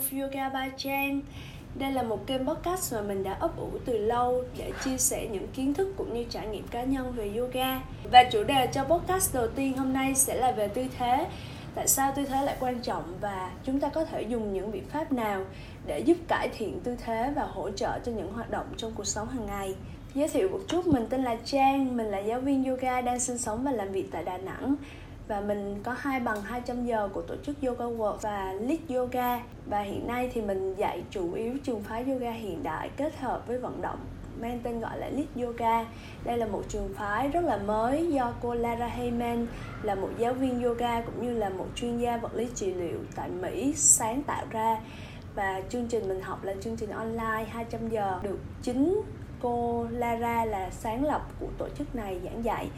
of Yoga by Jen. Đây là một kênh podcast mà mình đã ấp ủ từ lâu để chia sẻ những kiến thức cũng như trải nghiệm cá nhân về yoga. Và chủ đề cho podcast đầu tiên hôm nay sẽ là về tư thế. Tại sao tư thế lại quan trọng và chúng ta có thể dùng những biện pháp nào để giúp cải thiện tư thế và hỗ trợ cho những hoạt động trong cuộc sống hàng ngày. Giới thiệu một chút, mình tên là Trang, mình là giáo viên yoga đang sinh sống và làm việc tại Đà Nẵng và mình có hai bằng 200 giờ của tổ chức Yoga World và Lead Yoga. Và hiện nay thì mình dạy chủ yếu trường phái yoga hiện đại kết hợp với vận động mang tên gọi là Lead Yoga. Đây là một trường phái rất là mới do cô Lara Heyman, là một giáo viên yoga cũng như là một chuyên gia vật lý trị liệu tại Mỹ, sáng tạo ra. Và chương trình mình học là chương trình online 200 giờ. Được chính cô Lara là sáng lập của tổ chức này giảng dạy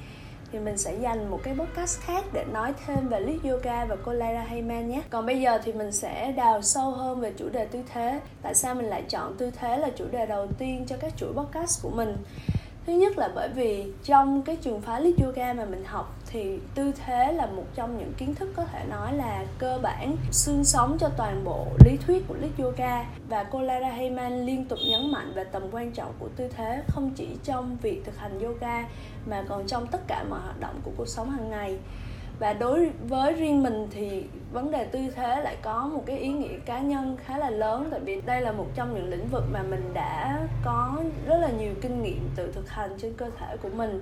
thì mình sẽ dành một cái podcast khác để nói thêm về Lead Yoga và cô Lara Heyman nhé. Còn bây giờ thì mình sẽ đào sâu hơn về chủ đề tư thế. Tại sao mình lại chọn tư thế là chủ đề đầu tiên cho các chuỗi podcast của mình? Thứ nhất là bởi vì trong cái trường phái Lead Yoga mà mình học thì tư thế là một trong những kiến thức có thể nói là cơ bản xương sống cho toàn bộ lý thuyết của lít Yoga. Và cô Lara Heyman liên tục nhấn mạnh về tầm quan trọng của tư thế không chỉ trong việc thực hành yoga mà còn trong tất cả mọi hoạt động của cuộc sống hàng ngày. Và đối với riêng mình thì vấn đề tư thế lại có một cái ý nghĩa cá nhân khá là lớn, tại vì đây là một trong những lĩnh vực mà mình đã có rất là nhiều kinh nghiệm tự thực hành trên cơ thể của mình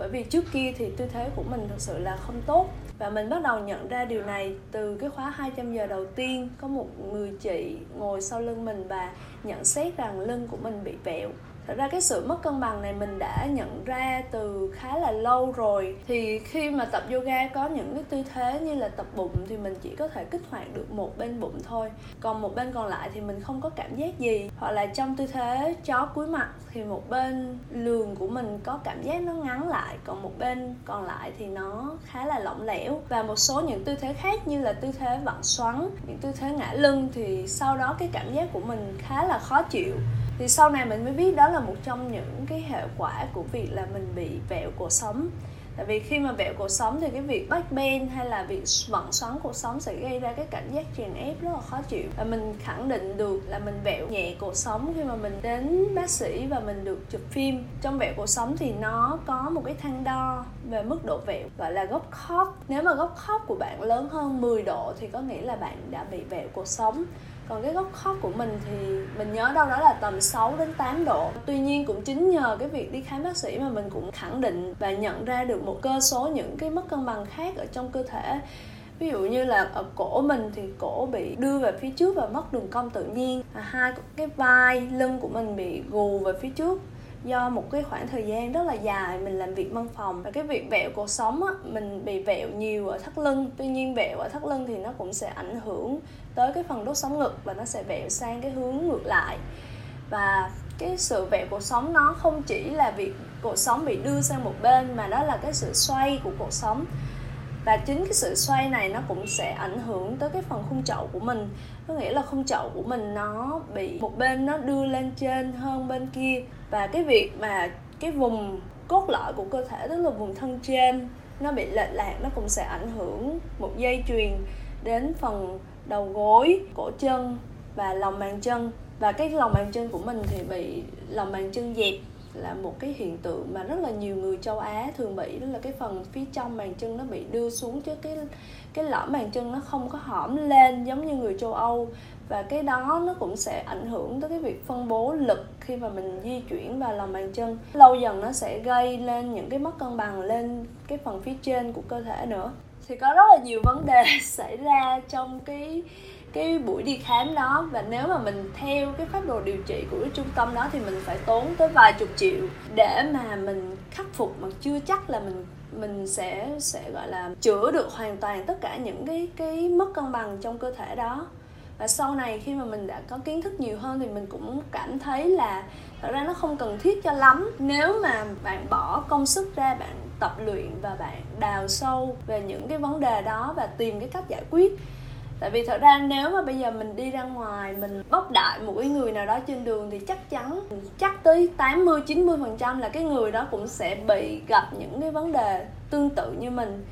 bởi vì trước kia thì tư thế của mình thực sự là không tốt. Và mình bắt đầu nhận ra điều này từ cái khóa 200 giờ đầu tiên. Có một người chị ngồi sau lưng mình và nhận xét rằng lưng của mình bị vẹo thật ra cái sự mất cân bằng này mình đã nhận ra từ khá là lâu rồi. Thì khi mà tập yoga có những cái tư thế như là tập bụng thì mình chỉ có thể kích hoạt được một bên bụng thôi. Còn một bên còn lại thì mình không có cảm giác gì. Hoặc là trong tư thế chó cúi mặt thì một bên lường của mình có cảm giác nó ngắn lại, còn một bên còn lại thì nó khá là lỏng lẻo. Và một số những tư thế khác như là tư thế vặn xoắn, những tư thế ngã lưng thì sau đó cái cảm giác của mình khá là khó chịu thì sau này mình mới biết đó là một trong những cái hệ quả của việc là mình bị vẹo cuộc sống. Tại vì khi mà vẹo cuộc sống thì cái việc bắt bend hay là việc vận xoắn cuộc sống sẽ gây ra cái cảm giác chèn ép rất là khó chịu. Và mình khẳng định được là mình vẹo nhẹ cuộc sống khi mà mình đến bác sĩ và mình được chụp phim. Trong vẹo cuộc sống thì nó có một cái thang đo về mức độ vẹo, gọi là góc khớp. Nếu mà góc khớp của bạn lớn hơn 10 độ thì có nghĩa là bạn đã bị vẹo cuộc sống còn cái góc khóc của mình thì mình nhớ đâu đó là tầm 6 đến 8 độ. Tuy nhiên cũng chính nhờ cái việc đi khám bác sĩ mà mình cũng khẳng định và nhận ra được một cơ số những cái mất cân bằng khác ở trong cơ thể. Ví dụ như là ở cổ mình thì cổ bị đưa về phía trước và mất đường cong tự nhiên. Hai cái vai, lưng của mình bị gù về phía trước do một cái khoảng thời gian rất là dài mình làm việc văn phòng. Và cái việc vẹo cuộc sống á, mình bị vẹo nhiều ở thắt lưng. Tuy nhiên vẹo ở thắt lưng thì nó cũng sẽ ảnh hưởng tới cái phần đốt sống ngực và nó sẽ vẹo sang cái hướng ngược lại. Và cái sự vẹo cuộc sống nó không chỉ là việc cuộc sống bị đưa sang một bên mà đó là cái sự xoay của cuộc sống và chính cái sự xoay này nó cũng sẽ ảnh hưởng tới cái phần khung chậu của mình. Có nghĩa là khung chậu của mình nó bị một bên nó đưa lên trên hơn bên kia. Và cái việc mà cái vùng cốt lõi của cơ thể, tức là vùng thân trên, nó bị lệch lạc, nó cũng sẽ ảnh hưởng một dây chuyền đến phần đầu gối, cổ chân và lòng bàn chân. Và cái lòng bàn chân của mình thì bị lòng bàn chân dẹp là một cái hiện tượng mà rất là nhiều người châu Á thường bị, đó là cái phần phía trong bàn chân nó bị đưa xuống chứ cái cái lõm bàn chân nó không có hõm lên giống như người châu Âu. Và cái đó nó cũng sẽ ảnh hưởng tới cái việc phân bố lực khi mà mình di chuyển vào lòng bàn chân. Lâu dần nó sẽ gây lên những cái mất cân bằng lên cái phần phía trên của cơ thể nữa. Thì có rất là nhiều vấn đề xảy ra trong cái cái buổi đi khám đó và nếu mà mình theo cái pháp đồ điều trị của cái trung tâm đó thì mình phải tốn tới vài chục triệu để mà mình khắc phục mà chưa chắc là mình mình sẽ sẽ gọi là chữa được hoàn toàn tất cả những cái cái mất cân bằng trong cơ thể đó. Và sau này khi mà mình đã có kiến thức nhiều hơn thì mình cũng cảm thấy là thật ra nó không cần thiết cho lắm. Nếu mà bạn bỏ công sức ra bạn tập luyện và bạn đào sâu về những cái vấn đề đó và tìm cái cách giải quyết tại vì thật ra nếu mà bây giờ mình đi ra ngoài, mình bóc đại một cái người nào đó trên đường thì chắc chắn, chắc tới 80 90 phần trăm là cái người đó cũng sẽ bị gặp những cái vấn đề tương tự như mình.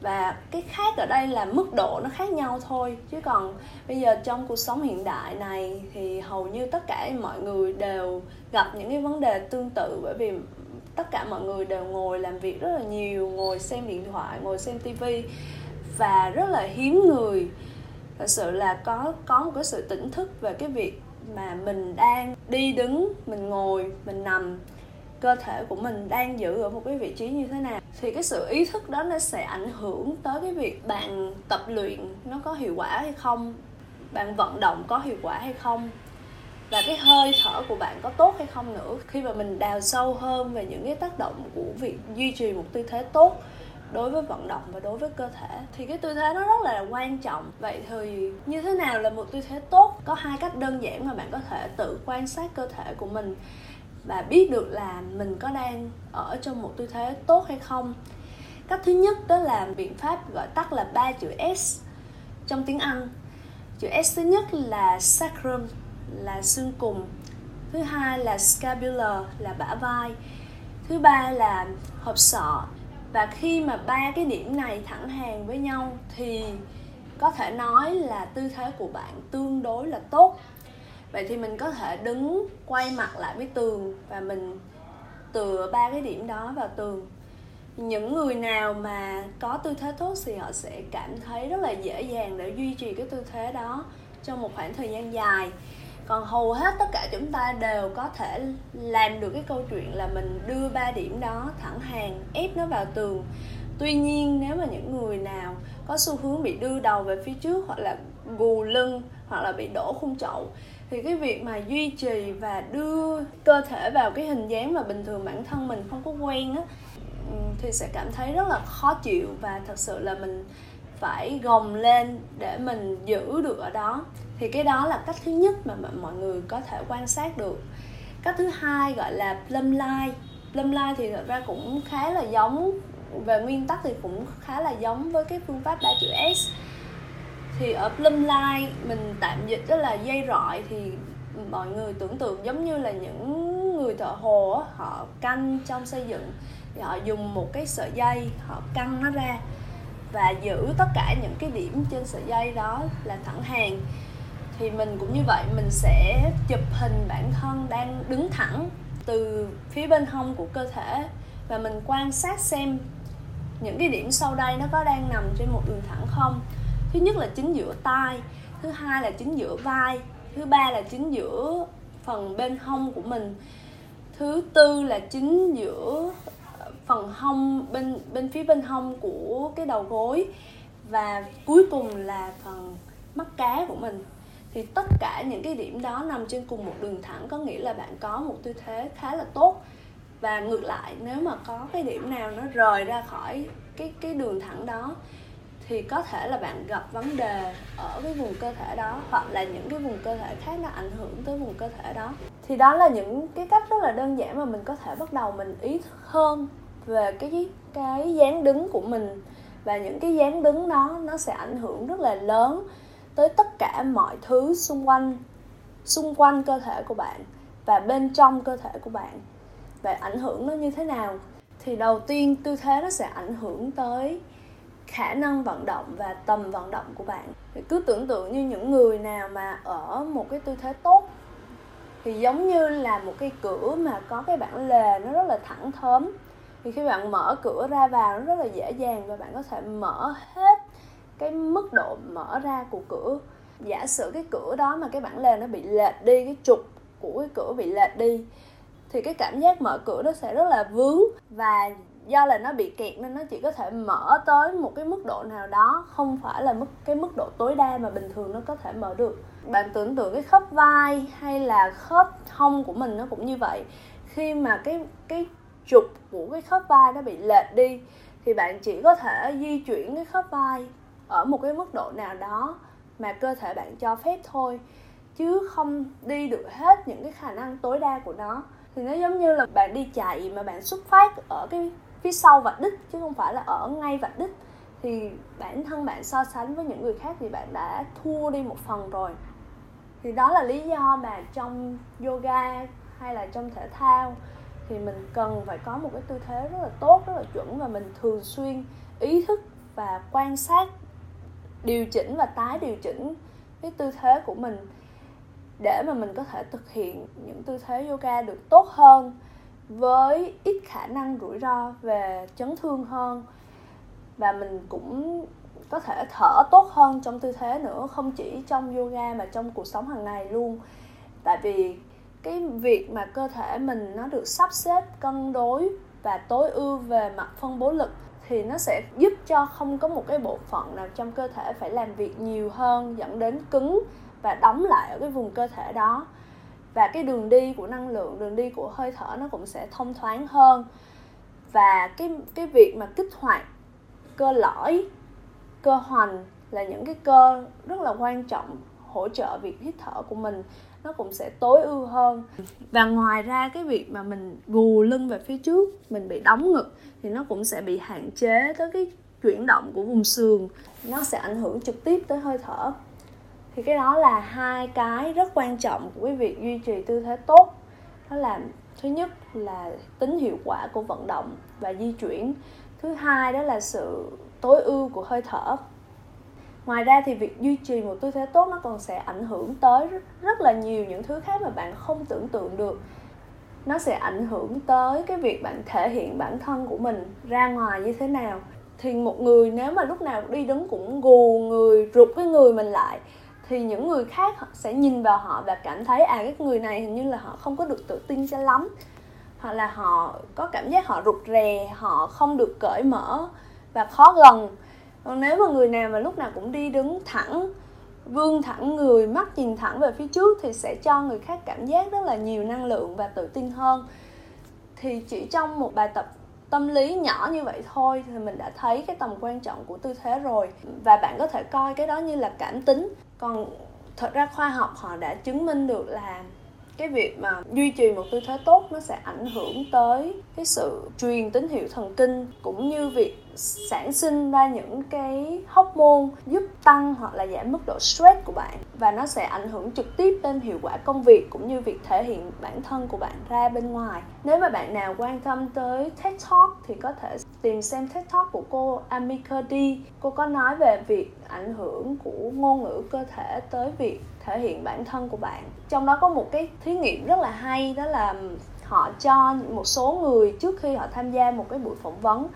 Và cái khác ở đây là mức độ nó khác nhau thôi. Chứ còn bây giờ trong cuộc sống hiện đại này thì hầu như tất cả mọi người đều gặp những cái vấn đề tương tự. Bởi vì tất cả mọi người đều ngồi làm việc rất là nhiều, ngồi xem điện thoại, ngồi xem tivi và rất là hiếm người thật sự là có có một cái sự tỉnh thức về cái việc mà mình đang đi đứng, mình ngồi, mình nằm. Cơ thể của mình đang giữ ở một cái vị trí như thế nào. Thì cái sự ý thức đó nó sẽ ảnh hưởng tới cái việc bạn tập luyện nó có hiệu quả hay không, bạn vận động có hiệu quả hay không, và cái hơi thở của bạn có tốt hay không nữa. Khi mà mình đào sâu hơn về những cái tác động của việc duy trì một tư thế tốt đối với vận động và đối với cơ thể, thì cái tư thế nó rất là quan trọng. Vậy thì như thế nào là một tư thế tốt? Có hai cách đơn giản mà bạn có thể tự quan sát cơ thể của mình và biết được là mình có đang ở trong một tư thế tốt hay không. Cách thứ nhất đó là biện pháp gọi tắt là ba chữ S trong tiếng Anh. Chữ S thứ nhất là sacrum, là xương cùng. Thứ hai là scapula là bả vai. Thứ ba là hộp sọ và khi mà ba cái điểm này thẳng hàng với nhau thì có thể nói là tư thế của bạn tương đối là tốt. Vậy thì mình có thể đứng quay mặt lại với tường và mình tựa ba cái điểm đó vào tường. Những người nào mà có tư thế tốt thì họ sẽ cảm thấy rất là dễ dàng để duy trì cái tư thế đó trong một khoảng thời gian dài còn hầu hết tất cả chúng ta đều có thể làm được cái câu chuyện là mình đưa ba điểm đó thẳng hàng, ép nó vào tường. Tuy nhiên, nếu mà những người nào có xu hướng bị đưa đầu về phía trước hoặc là gù lưng hoặc là bị đổ khung chậu, thì cái việc mà duy trì và đưa cơ thể vào cái hình dáng mà bình thường bản thân mình không có quen á thì sẽ cảm thấy rất là khó chịu và thật sự là mình phải gồng lên để mình giữ được ở đó thì cái đó là cách thứ nhất mà mọi người có thể quan sát được. Cách thứ hai gọi là plum line. Plum line thì thật ra cũng khá là giống, về nguyên tắc thì cũng khá là giống với cái phương pháp ba chữ S. Thì ở plum line mình tạm dịch đó là dây rọi thì mọi người tưởng tượng giống như là những người thợ hồ họ canh trong xây dựng. Thì họ dùng một cái sợi dây, họ căng nó ra và giữ tất cả những cái điểm trên sợi dây đó là thẳng hàng thì mình cũng như vậy, mình sẽ chụp hình bản thân đang đứng thẳng từ phía bên hông của cơ thể và mình quan sát xem những cái điểm sau đây nó có đang nằm trên một đường thẳng không. Thứ nhất là chính giữa tai, thứ hai là chính giữa vai, thứ ba là chính giữa phần bên hông của mình, thứ tư là chính giữa phần hông bên bên phía bên hông của cái đầu gối, và cuối cùng là phần mắt cá của mình thì tất cả những cái điểm đó nằm trên cùng một đường thẳng, có nghĩa là bạn có một tư thế khá là tốt. Và ngược lại, nếu mà có cái điểm nào nó rời ra khỏi cái cái đường thẳng đó, thì có thể là bạn gặp vấn đề ở cái vùng cơ thể đó, hoặc là những cái vùng cơ thể khác nó ảnh hưởng tới vùng cơ thể đó. Thì đó là những cái cách rất là đơn giản mà mình có thể bắt đầu mình ý thức hơn về cái cái dáng đứng của mình. Và những cái dáng đứng đó nó sẽ ảnh hưởng rất là lớn tới tất cả mọi thứ xung quanh xung quanh cơ thể của bạn và bên trong cơ thể của bạn. Và ảnh hưởng nó như thế nào? Thì đầu tiên tư thế nó sẽ ảnh hưởng tới khả năng vận động và tầm vận động của bạn. Thì cứ tưởng tượng như những người nào mà ở một cái tư thế tốt, thì giống như là một cái cửa mà có cái bản lề nó rất là thẳng thớm. Thì khi bạn mở cửa ra vào, nó rất là dễ dàng và bạn có thể mở hết cái mức độ mở ra của cửa. Giả sử cái cửa đó mà cái bản lề nó bị lệch đi, cái trục của cái cửa bị lệch đi, thì cái cảm giác mở cửa nó sẽ rất là vướng. Và do là nó bị kẹt nên nó chỉ có thể mở tới một cái mức độ nào đó, không phải là mức, cái mức độ tối đa mà bình thường nó có thể mở được. Bạn tưởng tượng cái khớp vai hay là khớp hông của mình nó cũng như vậy. Khi mà cái cái trục của cái khớp vai nó bị lệch đi, thì bạn chỉ có thể di chuyển cái khớp vai ở một cái mức độ nào đó mà cơ thể bạn cho phép thôi, chứ không đi được hết những cái khả năng tối đa của nó. Thì nó giống như là bạn đi chạy mà bạn xuất phát ở cái phía sau vạch đích, chứ không phải là ở ngay vạch đích. Thì bản thân bạn so sánh với những người khác thì bạn đã thua đi một phần rồi. Thì đó là lý do mà trong yoga hay là trong thể thao thì mình cần phải có một cái tư thế rất là tốt, rất là chuẩn và mình thường xuyên ý thức và quan sát điều chỉnh và tái điều chỉnh cái tư thế của mình để mà mình có thể thực hiện những tư thế yoga được tốt hơn với ít khả năng rủi ro về chấn thương hơn. Và mình cũng có thể thở tốt hơn trong tư thế nữa, không chỉ trong yoga mà trong cuộc sống hàng ngày luôn. Tại vì cái việc mà cơ thể mình nó được sắp xếp, cân đối và tối ưu về mặt phân bố lực thì nó sẽ giúp cho không có một cái bộ phận nào trong cơ thể phải làm việc nhiều hơn, dẫn đến cứng và đóng lại ở cái vùng cơ thể đó. Và cái đường đi của năng lượng, đường đi của hơi thở nó cũng sẽ thông thoáng hơn. Và cái cái việc mà kích hoạt cơ lõi, cơ hoành là những cái cơ rất là quan trọng hỗ trợ việc hít thở của mình, nó cũng sẽ tối ưu hơn. Và ngoài ra cái việc mà mình gù lưng về phía trước, mình bị đóng ngực thì nó cũng sẽ bị hạn chế tới cái chuyển động của vùng sườn. Nó sẽ ảnh hưởng trực tiếp tới hơi thở. Thì cái đó là hai cái rất quan trọng của cái việc duy trì tư thế tốt. Đó là thứ nhất là tính hiệu quả của vận động và di chuyển. Thứ hai đó là sự tối ưu của hơi thở ngoài ra thì việc duy trì một tư thế tốt nó còn sẽ ảnh hưởng tới rất là nhiều những thứ khác mà bạn không tưởng tượng được. Nó sẽ ảnh hưởng tới cái việc bạn thể hiện bản thân của mình ra ngoài như thế nào. Thì một người nếu mà lúc nào đi đứng cũng gù người, rụt cái người mình lại, thì những người khác sẽ nhìn vào họ và cảm thấy à cái người này hình như là họ không có được tự tin cho lắm. Hoặc là họ có cảm giác họ rụt rè, họ không được cởi mở và khó gần còn nếu mà người nào mà lúc nào cũng đi đứng thẳng, vươn thẳng người, mắt nhìn thẳng về phía trước thì sẽ cho người khác cảm giác rất là nhiều năng lượng và tự tin hơn. Thì chỉ trong một bài tập tâm lý nhỏ như vậy thôi thì mình đã thấy cái tầm quan trọng của tư thế rồi. Và bạn có thể coi cái đó như là cảm tính. Còn thật ra khoa học họ đã chứng minh được là cái việc mà duy trì một tư thế tốt nó sẽ ảnh hưởng tới cái sự truyền tín hiệu thần kinh cũng như việc sản sinh ra những cái hormone giúp tăng hoặc là giảm mức độ stress của bạn. Và nó sẽ ảnh hưởng trực tiếp đến hiệu quả công việc cũng như việc thể hiện bản thân của bạn ra bên ngoài. Nếu mà bạn nào quan tâm tới TED Talk thì có thể tìm xem TED Talk của cô Amika D. Cô có nói về việc ảnh hưởng của ngôn ngữ cơ thể tới việc thể hiện bản thân của bạn. Trong đó có một cái thí nghiệm rất là hay, đó là họ cho một số người trước khi họ tham gia một cái buổi phỏng vấn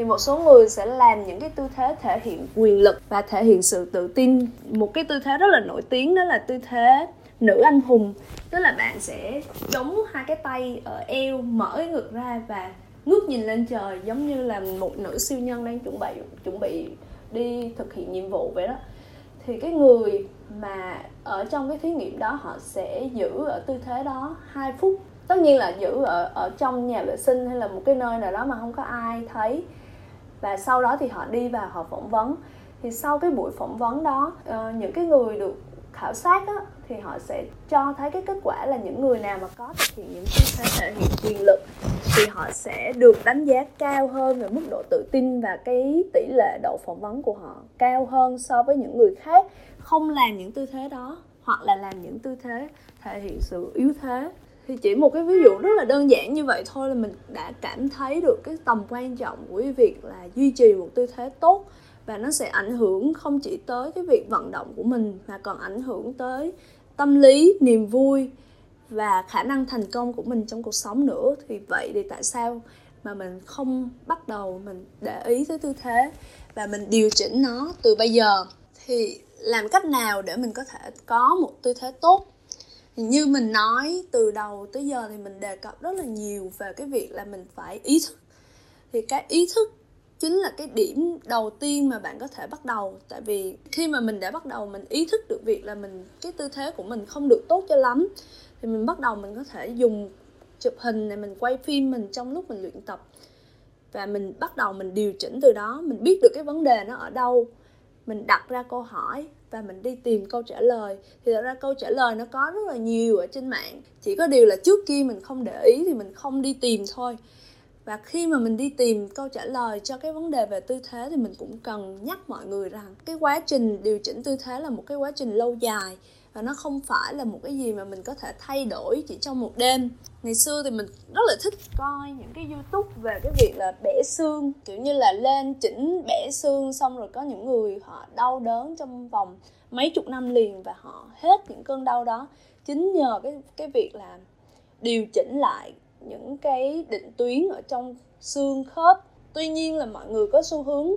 thì một số người sẽ làm những cái tư thế thể hiện quyền lực và thể hiện sự tự tin. Một cái tư thế rất là nổi tiếng đó là tư thế nữ anh hùng. Tức là bạn sẽ chống hai cái tay ở eo, mở cái ngực ra và ngước nhìn lên trời, giống như là một nữ siêu nhân đang chuẩn bị chuẩn bị đi thực hiện nhiệm vụ vậy đó. Thì cái người mà ở trong cái thí nghiệm đó, họ sẽ giữ ở tư thế đó 2 phút. Tất nhiên là giữ ở ở trong nhà vệ sinh hay là một cái nơi nào đó mà không có ai thấy và sau đó thì họ đi vào họ phỏng vấn. Thì sau cái buổi phỏng vấn đó uh, những cái người được khảo sát á, thì họ sẽ cho thấy cái kết quả là những người nào mà có thực hiện những tư thế thể hiện quyền lực thì họ sẽ được đánh giá cao hơn về mức độ tự tin và cái tỷ lệ độ phỏng vấn của họ cao hơn so với những người khác. Không làm những tư thế đó hoặc là làm những tư thế thể hiện sự yếu thế thì chỉ một cái ví dụ rất là đơn giản như vậy thôi là mình đã cảm thấy được cái tầm quan trọng của cái việc là duy trì một tư thế tốt. Và nó sẽ ảnh hưởng không chỉ tới cái việc vận động của mình mà còn ảnh hưởng tới tâm lý, niềm vui và khả năng thành công của mình trong cuộc sống nữa. Thì vậy thì tại sao mà mình không bắt đầu mình để ý tới tư thế và mình điều chỉnh nó từ bây giờ? Thì làm cách nào để mình có thể có một tư thế tốt? Như mình nói, từ đầu tới giờ thì mình đề cập rất là nhiều về cái việc là mình phải ý thức. Thì cái ý thức chính là cái điểm đầu tiên mà bạn có thể bắt đầu. Tại vì khi mà mình đã bắt đầu mình ý thức được việc là mình, cái tư thế của mình không được tốt cho lắm, thì mình bắt đầu mình có thể dùng chụp hình này, mình quay phim mình trong lúc mình luyện tập. Và mình bắt đầu mình điều chỉnh từ đó, mình biết được cái vấn đề nó ở đâu mình đặt ra câu hỏi và mình đi tìm câu trả lời. Thì thật ra câu trả lời nó có rất là nhiều ở trên mạng. Chỉ có điều là trước kia mình không để ý thì mình không đi tìm thôi. Và khi mà mình đi tìm câu trả lời cho cái vấn đề về tư thế thì mình cũng cần nhắc mọi người rằng cái quá trình điều chỉnh tư thế là một cái quá trình lâu dài và nó không phải là một cái gì mà mình có thể thay đổi chỉ trong một đêm ngày xưa thì mình rất là thích coi những cái youtube về cái việc là bẻ xương, kiểu như là lên chỉnh bẻ xương xong rồi có những người họ đau đớn trong vòng mấy chục năm liền và họ hết những cơn đau đó. Chính nhờ cái cái việc là điều chỉnh lại những cái định tuyến ở trong xương khớp. Tuy nhiên là mọi người có xu hướng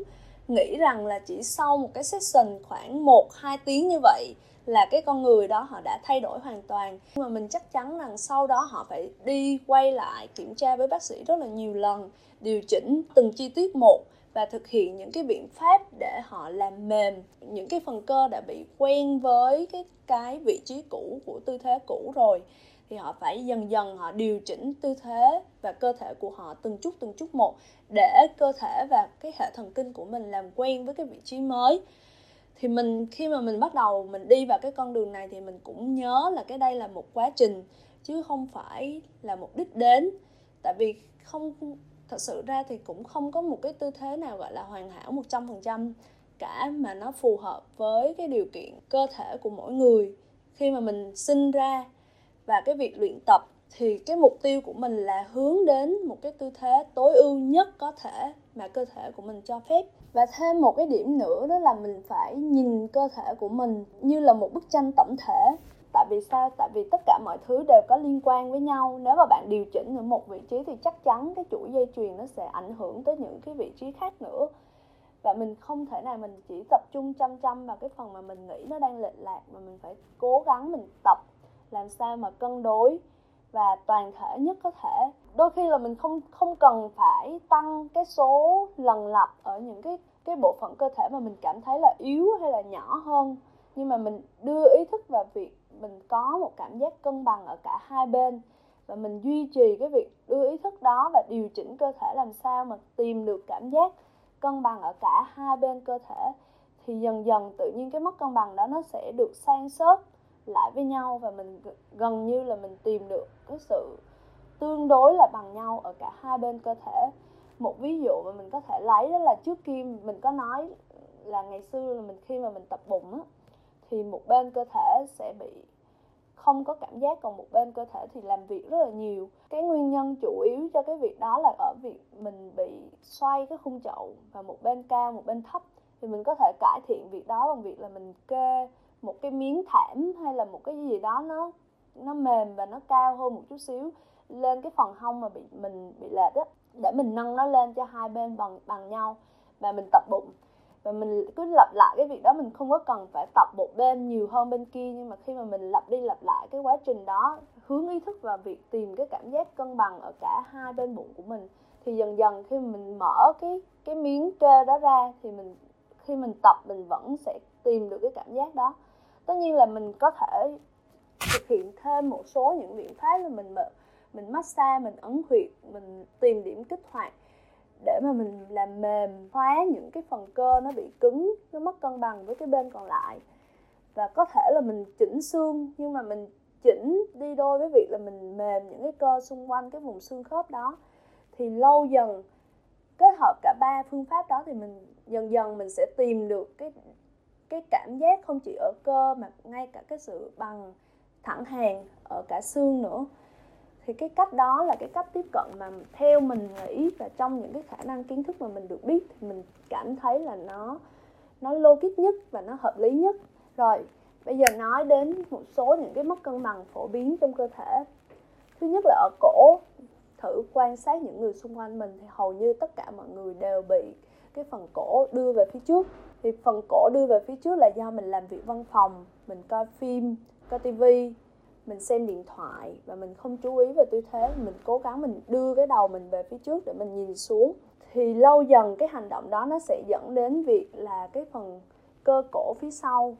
nghĩ rằng là chỉ sau một cái session khoảng 1 2 tiếng như vậy là cái con người đó họ đã thay đổi hoàn toàn. Nhưng mà mình chắc chắn rằng sau đó họ phải đi quay lại kiểm tra với bác sĩ rất là nhiều lần, điều chỉnh từng chi tiết một và thực hiện những cái biện pháp để họ làm mềm. Những cái phần cơ đã bị quen với cái cái vị trí cũ của tư thế cũ rồi, thì họ phải dần dần họ điều chỉnh tư thế và cơ thể của họ từng chút từng chút một để cơ thể và cái hệ thần kinh của mình làm quen với cái vị trí mới thì mình, khi mà mình bắt đầu mình đi vào cái con đường này thì mình cũng nhớ là cái đây là một quá trình, chứ không phải là một đích đến. Tại vì không, thật sự ra thì cũng không có một cái tư thế nào gọi là hoàn hảo một trăm phần trăm cả mà nó phù hợp với cái điều kiện cơ thể của mỗi người khi mà mình sinh ra. Và cái việc luyện tập thì cái mục tiêu của mình là hướng đến một cái tư thế tối ưu nhất có thể mà cơ thể của mình cho phép. Và thêm một cái điểm nữa đó là mình phải nhìn cơ thể của mình như là một bức tranh tổng thể. Tại vì sao? Tại vì tất cả mọi thứ đều có liên quan với nhau. Nếu mà bạn điều chỉnh ở một vị trí thì chắc chắn cái chuỗi dây chuyền nó sẽ ảnh hưởng tới những cái vị trí khác nữa. Và mình không thể nào mình chỉ tập trung chăm chăm vào cái phần mà mình nghĩ nó đang lệch lạc mà mình phải cố gắng mình tập, làm sao mà cân đối và toàn thể nhất có thể đôi khi là mình không không cần phải tăng cái số lần lặp ở những cái cái bộ phận cơ thể mà mình cảm thấy là yếu hay là nhỏ hơn. Nhưng mà mình đưa ý thức vào việc mình có một cảm giác cân bằng ở cả hai bên và mình duy trì cái việc đưa ý thức đó và điều chỉnh cơ thể làm sao mà tìm được cảm giác cân bằng ở cả hai bên cơ thể, thì dần dần tự nhiên cái mất cân bằng đó nó sẽ được san sớt lại với nhau và mình gần như là mình tìm được cái sự tương đối là bằng nhau ở cả hai bên cơ thể. Một ví dụ mà mình có thể lấy đó là trước kia mình có nói là ngày xưa là mình khi mà mình tập bụng á, thì một bên cơ thể sẽ bị không có cảm giác, còn một bên cơ thể thì làm việc rất là nhiều. Cái nguyên nhân chủ yếu cho cái việc đó là ở việc mình bị xoay cái khung chậu và một bên cao, một bên thấp, thì mình có thể cải thiện việc đó bằng việc là mình kê một cái miếng thảm hay là một cái gì đó nó nó mềm và nó cao hơn một chút xíu lên cái phần hông mà bị, mình bị lệch á, để mình nâng nó lên cho hai bên bằng bằng nhau và mình tập bụng. Và mình cứ lặp lại cái việc đó, mình không có cần phải tập một bên nhiều hơn bên kia, nhưng mà khi mà mình lặp đi lặp lại cái quá trình đó, hướng ý thức vào việc tìm cái cảm giác cân bằng ở cả hai bên bụng của mình, thì dần dần khi mình mở cái cái miếng kê đó ra, thì mình, khi mình tập mình vẫn sẽ tìm được cái cảm giác đó. Tất nhiên là mình có thể thực hiện thêm một số những biện pháp là mình mình massage, mình ấn huyệt, mình tìm điểm kích hoạt để mà mình làm mềm, hóa những cái phần cơ nó bị cứng, nó mất cân bằng với cái bên còn lại. Và có thể là mình chỉnh xương, nhưng mà mình chỉnh đi đôi với việc là mình mềm những cái cơ xung quanh cái vùng xương khớp đó. Thì lâu dần, kết hợp cả ba phương pháp đó thì mình, dần dần mình sẽ tìm được cái cái cảm giác không chỉ ở cơ mà ngay cả cái sự bằng, thẳng hàng ở cả xương nữa thì cái cách đó là cái cách tiếp cận mà theo mình nghĩ và trong những cái khả năng kiến thức mà mình được biết thì mình cảm thấy là nó nó logic nhất và nó hợp lý nhất. Rồi, bây giờ nói đến một số những cái mất cân bằng phổ biến trong cơ thể. Thứ nhất là ở cổ, thử quan sát những người xung quanh mình thì hầu như tất cả mọi người đều bị cái phần cổ đưa về phía trước. Thì phần cổ đưa về phía trước là do mình làm việc văn phòng, mình coi phim, coi tivi mình xem điện thoại và mình không chú ý về tư thế, mình cố gắng mình đưa cái đầu mình về phía trước để mình nhìn xuống, thì lâu dần cái hành động đó nó sẽ dẫn đến việc là cái phần cơ cổ phía sau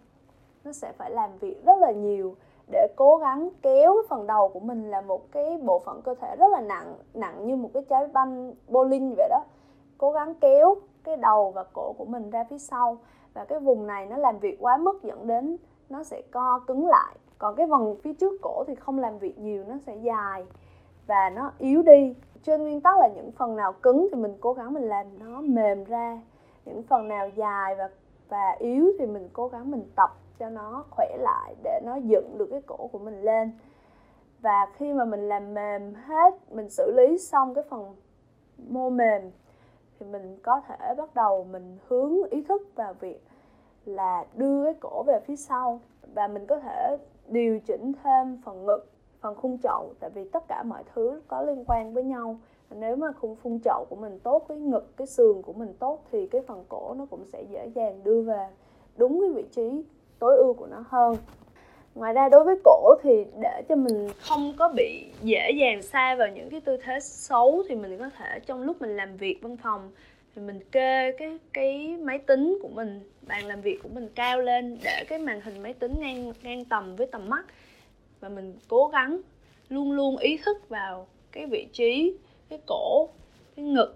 nó sẽ phải làm việc rất là nhiều để cố gắng kéo cái phần đầu của mình là một cái bộ phận cơ thể rất là nặng nặng như một cái trái banh bowling vậy đó. Cố gắng kéo cái đầu và cổ của mình ra phía sau và cái vùng này nó làm việc quá mức dẫn đến nó sẽ co cứng lại còn cái vòng phía trước cổ thì không làm việc nhiều, nó sẽ dài và nó yếu đi. Trên nguyên tắc là những phần nào cứng thì mình cố gắng mình làm nó mềm ra. Những phần nào dài và và yếu thì mình cố gắng mình tập cho nó khỏe lại để nó dựng được cái cổ của mình lên. Và khi mà mình làm mềm hết, mình xử lý xong cái phần mô mềm thì mình có thể bắt đầu mình hướng ý thức vào việc là đưa cái cổ về phía sau. Và mình có thể điều chỉnh thêm phần ngực, phần khung chậu tại vì tất cả mọi thứ có liên quan với nhau. Nếu mà khung phun chậu của mình tốt, cái ngực, cái sườn của mình tốt thì cái phần cổ nó cũng sẽ dễ dàng đưa về đúng cái vị trí tối ưu của nó hơn. Ngoài ra đối với cổ thì để cho mình không có bị dễ dàng xa vào những cái tư thế xấu thì mình có thể trong lúc mình làm việc văn phòng thì mình kê cái cái máy tính của mình, bàn làm việc của mình cao lên để cái màn hình máy tính ngang ngang tầm với tầm mắt. Và mình cố gắng luôn luôn ý thức vào cái vị trí, cái cổ, cái ngực,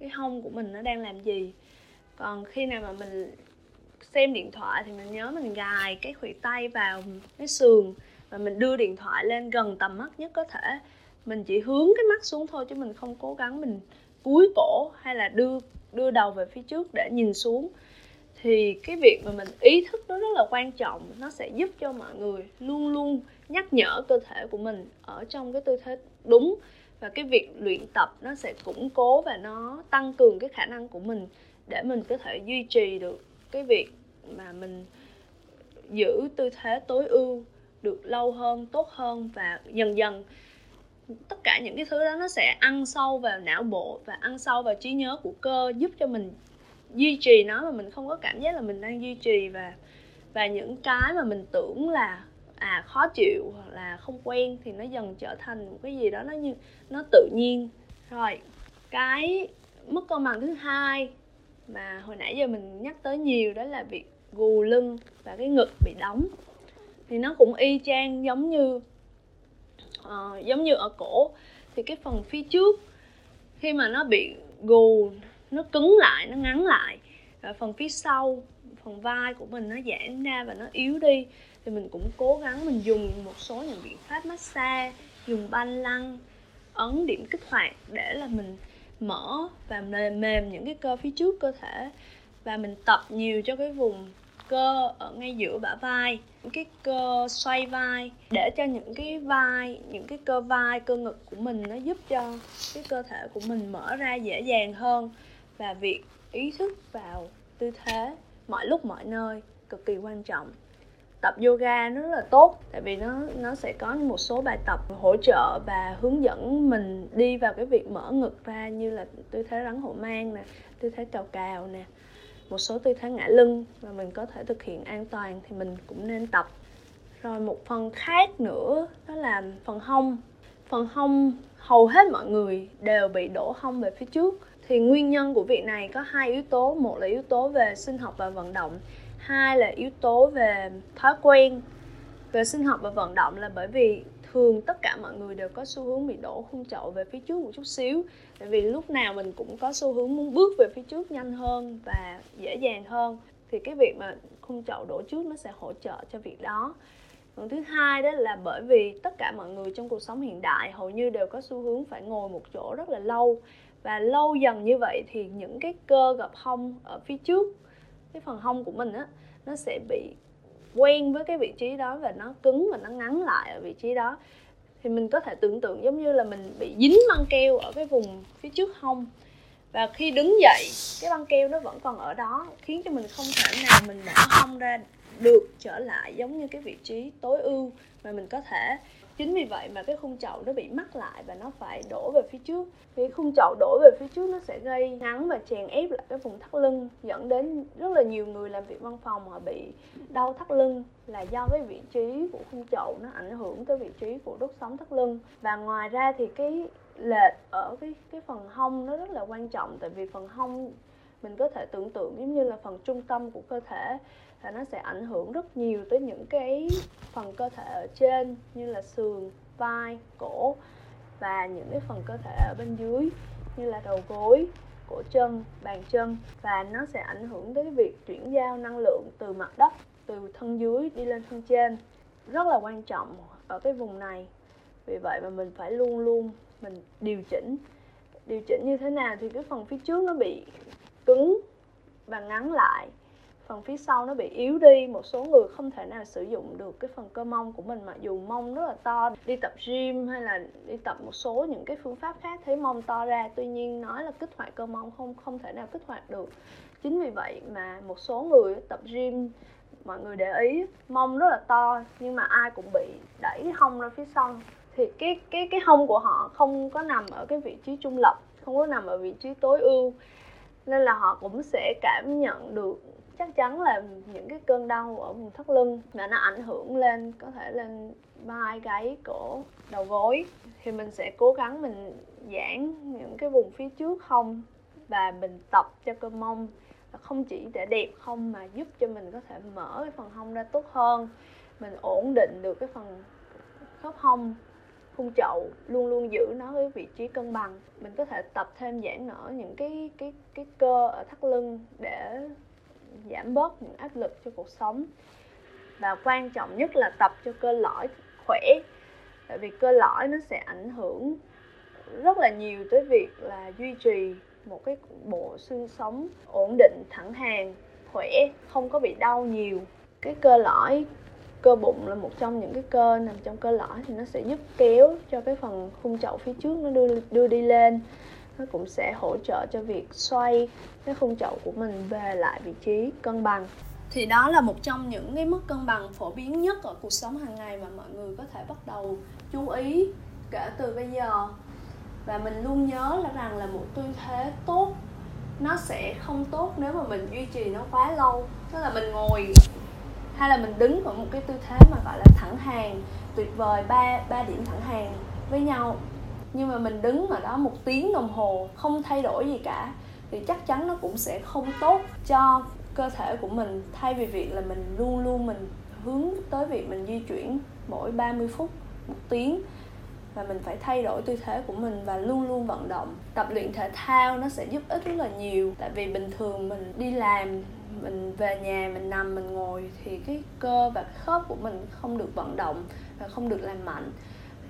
cái hông của mình nó đang làm gì. Còn khi nào mà mình xem điện thoại thì mình nhớ mình gài cái khuỷu tay vào cái sườn và mình đưa điện thoại lên gần tầm mắt nhất có thể. Mình chỉ hướng cái mắt xuống thôi chứ mình không cố gắng mình cúi cổ hay là đưa đưa đầu về phía trước để nhìn xuống, thì cái việc mà mình ý thức nó rất là quan trọng. Nó sẽ giúp cho mọi người luôn luôn nhắc nhở cơ thể của mình ở trong cái tư thế đúng, và cái việc luyện tập nó sẽ củng cố và nó tăng cường cái khả năng của mình để mình có thể duy trì được cái việc mà mình giữ tư thế tối ưu được lâu hơn, tốt hơn và dần dần tất cả những cái thứ đó nó sẽ ăn sâu vào não bộ và ăn sâu vào trí nhớ của cơ giúp cho mình duy trì nó mà mình không có cảm giác là mình đang duy trì và và những cái mà mình tưởng là à khó chịu hoặc là không quen thì nó dần trở thành một cái gì đó nó như, nó tự nhiên. Rồi, cái mất cân bằng thứ hai mà hồi nãy giờ mình nhắc tới nhiều đó là việc gù lưng và cái ngực bị đóng. Thì nó cũng y chang giống như uh, giống như ở cổ. Thì cái phần phía trước khi mà nó bị gù nó cứng lại nó ngắn lại và phần phía sau phần vai của mình nó giãn ra và nó yếu đi thì mình cũng cố gắng mình dùng một số những biện pháp massage dùng banh lăng ấn điểm kích hoạt để là mình mở và mềm mềm những cái cơ phía trước cơ thể và mình tập nhiều cho cái vùng cơ ở ngay giữa bả vai, những cái cơ xoay vai. Để cho những cái vai, những cái cơ vai, cơ ngực của mình nó giúp cho cái cơ thể của mình mở ra dễ dàng hơn và việc ý thức vào tư thế mọi lúc mọi nơi cực kỳ quan trọng. Tập yoga nó rất là tốt, tại vì nó nó sẽ có một số bài tập hỗ trợ và hướng dẫn mình đi vào cái việc mở ngực ra như là tư thế rắn hổ mang nè, tư thế cào cào nè một số tư thế ngã lưng mà mình có thể thực hiện an toàn thì mình cũng nên tập. Rồi một phần khác nữa, đó là phần hông. Phần hông hầu hết mọi người đều bị đổ hông về phía trước. Thì nguyên nhân của việc này có hai yếu tố. Một là yếu tố về sinh học và vận động, hai là yếu tố về thói quen. Về sinh học và vận động là bởi vì thường tất cả mọi người đều có xu hướng bị đổ khung chậu về phía trước một chút xíu. Tại vì lúc nào mình cũng có xu hướng muốn bước về phía trước nhanh hơn và dễ dàng hơn. Thì cái việc mà khung chậu đổ trước nó sẽ hỗ trợ cho việc đó. Còn thứ hai đó là bởi vì tất cả mọi người trong cuộc sống hiện đại hầu như đều có xu hướng phải ngồi một chỗ rất là lâu. Và lâu dần như vậy thì những cái cơ gập hông ở phía trước, cái phần hông của mình á, nó sẽ bị quen với cái vị trí đó và nó cứng và nó ngắn lại ở vị trí đó, thì mình có thể tưởng tượng giống như là mình bị dính băng keo ở cái vùng phía trước hông. Và khi đứng dậy, cái băng keo nó vẫn còn ở đó, khiến cho mình không thể nào mình mở hông ra được trở lại giống như cái vị trí tối ưu mà mình có thể chính vì vậy mà cái khung chậu nó bị mắc lại và nó phải đổ về phía trước. Cái khung chậu đổ về phía trước nó sẽ gây ngắn và chèn ép lại cái vùng thắt lưng, dẫn đến rất là nhiều người làm việc văn phòng họ bị đau thắt lưng là do cái vị trí của khung chậu nó ảnh hưởng tới vị trí của đốt sống thắt lưng. Và ngoài ra thì cái lệch ở cái cái phần hông nó rất là quan trọng, tại vì phần hông mình có thể tưởng tượng giống như là phần trung tâm của cơ thể và nó sẽ ảnh hưởng rất nhiều tới những cái phần cơ thể ở trên như là sườn, vai, cổ và những cái phần cơ thể ở bên dưới như là đầu gối, cổ chân, bàn chân. Và nó sẽ ảnh hưởng tới việc chuyển giao năng lượng từ mặt đất, từ thân dưới đi lên thân trên. Rất là quan trọng ở cái vùng này. Vì vậy mà mình phải luôn luôn mình điều chỉnh. Điều chỉnh như thế nào thì cái phần phía trước nó bị cứng và ngắn lại phần phía sau nó bị yếu đi, một số người không thể nào sử dụng được cái phần cơ mông của mình mặc dù mông rất là to, đi tập gym hay là đi tập một số những cái phương pháp khác thấy mông to ra. Tuy nhiên nói là kích hoạt cơ mông không không thể nào kích hoạt được. Chính vì vậy mà một số người tập gym, mọi người để ý, mông rất là to, nhưng mà ai cũng bị đẩy hông ra phía sau. Thì cái cái cái hông của họ không có nằm ở cái vị trí trung lập, không có nằm ở vị trí tối ưu, nên là họ cũng sẽ cảm nhận được chắc chắn là những cái cơn đau ở vùng thắt lưng mà nó ảnh hưởng lên, có thể lên vai, gáy, cổ, đầu gối. Thì mình sẽ cố gắng mình giãn những cái vùng phía trước không và mình tập cho cơ mông. Không chỉ để đẹp không mà giúp cho mình có thể mở cái phần hông ra tốt hơn. Mình ổn định được cái phần khớp hông, khung chậu, luôn luôn giữ nó với vị trí cân bằng. Mình có thể tập thêm giãn nở những cái cái cái cơ ở thắt lưng để giảm bớt những áp lực cho cuộc sống. Và quan trọng nhất là tập cho cơ lõi khỏe, tại vì cơ lõi nó sẽ ảnh hưởng rất là nhiều tới việc là duy trì một cái bộ xương sống ổn định, thẳng hàng, khỏe, không có bị đau nhiều. Cái cơ lõi, cơ bụng là một trong những cái cơ nằm trong cơ lõi thì nó sẽ giúp kéo cho cái phần khung chậu phía trước nó đưa đưa đi lên nó cũng sẽ hỗ trợ cho việc xoay cái khung chậu của mình về lại vị trí cân bằng. Thì đó là một trong những cái mức cân bằng phổ biến nhất ở cuộc sống hàng ngày mà mọi người có thể bắt đầu chú ý kể từ bây giờ. Và mình luôn nhớ là rằng là một tư thế tốt nó sẽ không tốt nếu mà mình duy trì nó quá lâu. Tức là mình ngồi hay là mình đứng ở một cái tư thế mà gọi là thẳng hàng, tuyệt vời, ba ba điểm thẳng hàng với nhau nhưng mà mình đứng ở đó một tiếng đồng hồ, không thay đổi gì cả, thì chắc chắn nó cũng sẽ không tốt cho cơ thể của mình. Thay vì việc là mình luôn luôn mình hướng tới việc mình di chuyển mỗi 30 phút, một tiếng và mình phải thay đổi tư thế của mình và luôn luôn vận động. Tập luyện thể thao nó sẽ giúp ích rất là nhiều. Tại vì bình thường mình đi làm, mình về nhà, mình nằm, mình ngồi thì cái cơ và cái khớp của mình không được vận động và không được làm mạnh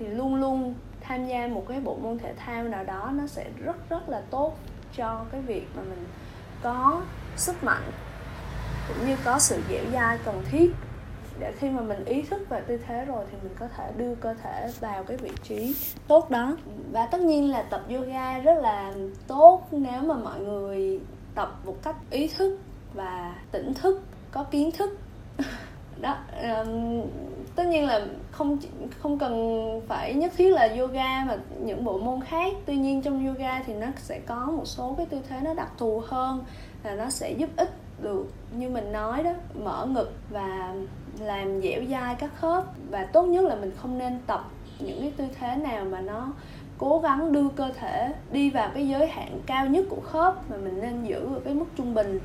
thì luôn luôn tham gia một cái bộ môn thể thao nào đó nó sẽ rất rất là tốt cho cái việc mà mình có sức mạnh cũng như có sự dẻo dai cần thiết. Để khi mà mình ý thức về tư thế rồi thì mình có thể đưa cơ thể vào cái vị trí tốt đó. Và tất nhiên là tập yoga rất là tốt nếu mà mọi người tập một cách ý thức và tỉnh thức có kiến thức. Đó um, tất nhiên là không không cần phải nhất thiết là yoga mà những bộ môn khác. Tuy nhiên trong yoga thì nó sẽ có một số cái tư thế nó đặc thù hơn là nó sẽ giúp ích được, như mình nói đó, mở ngực và làm dẻo dai các khớp. Và tốt nhất là mình không nên tập những cái tư thế nào mà nó cố gắng đưa cơ thể đi vào cái giới hạn cao nhất của khớp mà mình nên giữ ở cái mức trung bình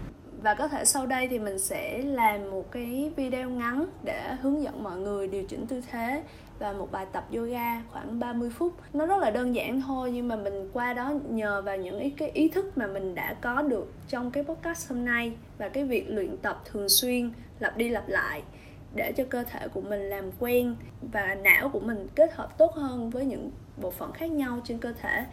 và có thể sau đây thì mình sẽ làm một cái video ngắn để hướng dẫn mọi người điều chỉnh tư thế và một bài tập yoga khoảng 30 phút. Nó rất là đơn giản thôi nhưng mà mình qua đó nhờ vào những ý, cái ý thức mà mình đã có được trong cái podcast hôm nay và cái việc luyện tập thường xuyên lặp đi lặp lại để cho cơ thể của mình làm quen và não của mình kết hợp tốt hơn với những bộ phận khác nhau trên cơ thể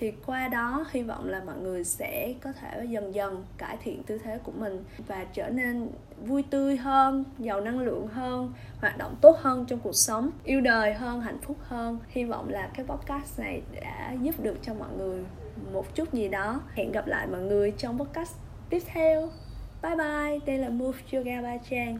thì qua đó, hy vọng là mọi người sẽ có thể dần dần cải thiện tư thế của mình và trở nên vui tươi hơn, giàu năng lượng hơn, hoạt động tốt hơn trong cuộc sống, yêu đời hơn, hạnh phúc hơn. Hy vọng là cái podcast này đã giúp được cho mọi người một chút gì đó. Hẹn gặp lại mọi người trong podcast tiếp theo. Bye bye. Đây là move yoga ba trang